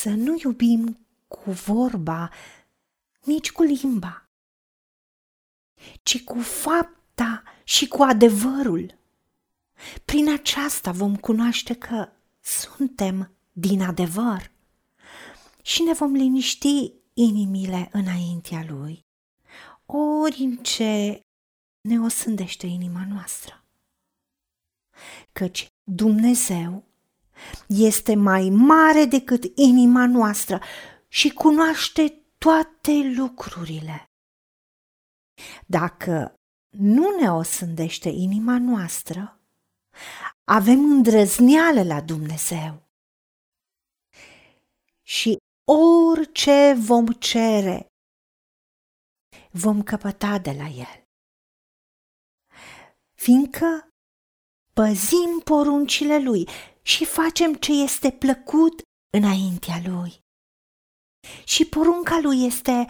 să nu iubim cu vorba, nici cu limba, ci cu fapta și cu adevărul. Prin aceasta vom cunoaște că suntem din adevăr și ne vom liniști inimile înaintea Lui, ori în ce ne osândește inima noastră. Căci Dumnezeu este mai mare decât inima noastră și cunoaște toate lucrurile. Dacă nu ne osândește inima noastră, avem îndrăzneală la Dumnezeu. Și orice vom cere, vom căpăta de la El. Fiindcă păzim poruncile Lui și facem ce este plăcut înaintea Lui. Și porunca Lui este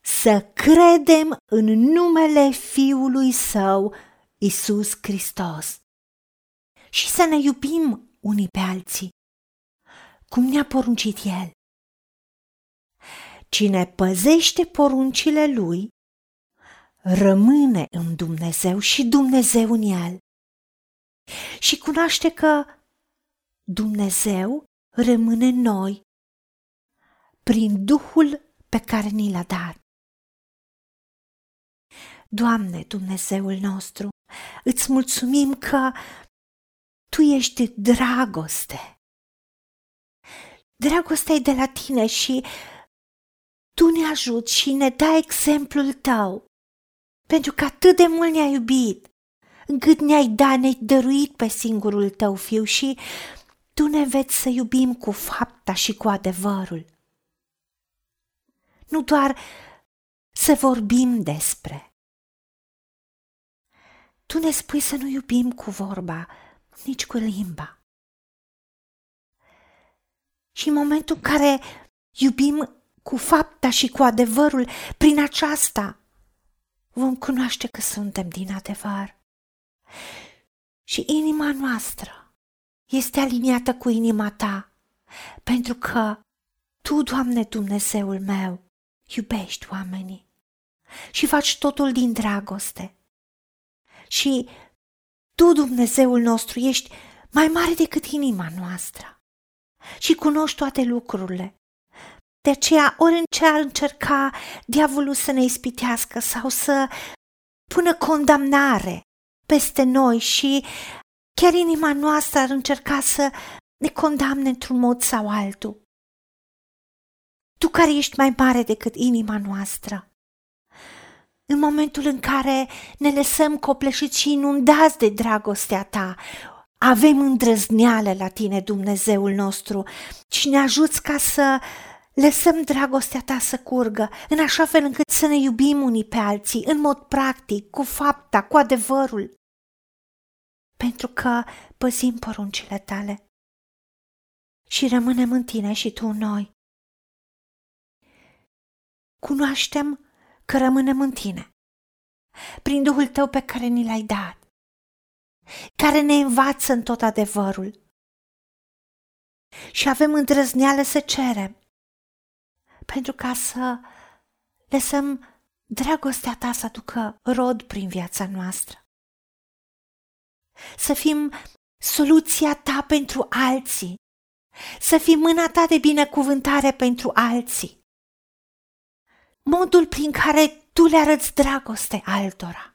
să credem în numele Fiului Său, Isus Hristos, și să ne iubim unii pe alții, cum ne-a poruncit El. Cine păzește poruncile Lui, rămâne în Dumnezeu și Dumnezeu în El. Și cunoaște că Dumnezeu rămâne în noi prin Duhul pe care ni l-a dat. Doamne, Dumnezeul nostru, îți mulțumim că Tu ești dragoste. Dragostea e de la Tine și Tu ne ajuți și ne dai exemplul Tău, pentru că atât de mult ne-ai iubit, încât ne-ai dat, ne-ai dăruit pe singurul Tău Fiu și Tu ne veți să iubim cu fapta și cu adevărul. Nu doar să vorbim despre, tu ne spui să nu iubim cu vorba, nici cu limba. Și în momentul în care iubim cu fapta și cu adevărul, prin aceasta vom cunoaște că suntem din adevăr. Și inima noastră este aliniată cu inima ta, pentru că tu, Doamne Dumnezeul meu, iubești oamenii și faci totul din dragoste și Tu, Dumnezeul nostru, ești mai mare decât inima noastră și cunoști toate lucrurile. De aceea, ori în ce ar încerca diavolul să ne ispitească sau să pună condamnare peste noi și chiar inima noastră ar încerca să ne condamne într-un mod sau altul. Tu care ești mai mare decât inima noastră, în momentul în care ne lăsăm copleșiți și inundați de dragostea ta, avem îndrăzneală la tine, Dumnezeul nostru, și ne ajuți ca să lăsăm dragostea ta să curgă, în așa fel încât să ne iubim unii pe alții, în mod practic, cu fapta, cu adevărul. Pentru că păzim poruncile tale și rămânem în tine și tu în noi. Cunoaștem că rămânem în tine, prin Duhul tău pe care ni l-ai dat, care ne învață în tot adevărul. Și avem îndrăzneală să cerem, pentru ca să lăsăm dragostea ta să aducă rod prin viața noastră. Să fim soluția ta pentru alții, să fim mâna ta de binecuvântare pentru alții. Modul prin care tu le arăți dragoste altora.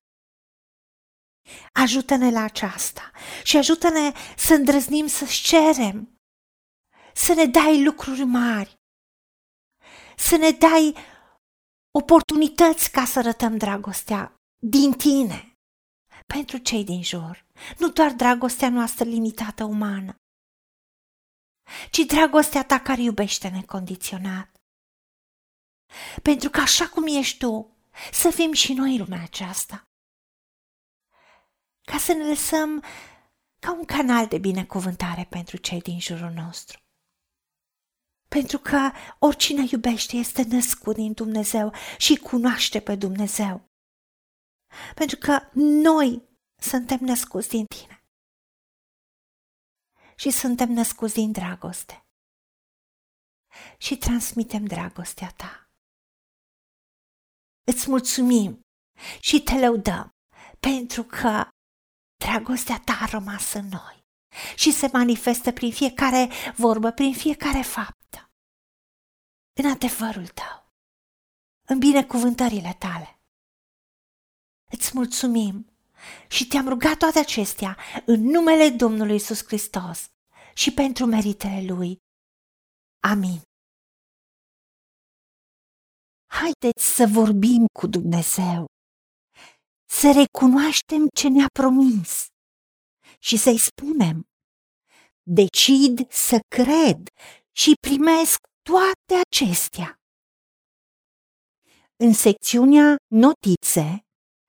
Ajută-ne la aceasta și ajută-ne să îndrăznim să-ți cerem, să ne dai lucruri mari, să ne dai oportunități ca să arătăm dragostea din tine pentru cei din jur, nu doar dragostea noastră limitată umană, ci dragostea ta care iubește necondiționat. Pentru că așa cum ești tu, să fim și noi în lumea aceasta. Ca să ne lăsăm ca un canal de binecuvântare pentru cei din jurul nostru. Pentru că oricine iubește este născut din Dumnezeu și cunoaște pe Dumnezeu. Pentru că noi suntem născuți din tine. Și suntem născuți din dragoste. și transmitem dragostea ta. Îți mulțumim și te lăudăm pentru că dragostea ta a rămas în noi și se manifestă prin fiecare vorbă, prin fiecare faptă, în adevărul tău, în binecuvântările tale. Îți mulțumim și te-am rugat toate acestea în numele Domnului Isus Hristos și pentru meritele Lui. Amin. Haideți să vorbim cu Dumnezeu, să recunoaștem ce ne-a promis și să-i spunem, decid să cred și primesc toate acestea. În secțiunea Notițe